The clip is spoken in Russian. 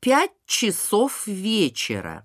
Пять часов вечера.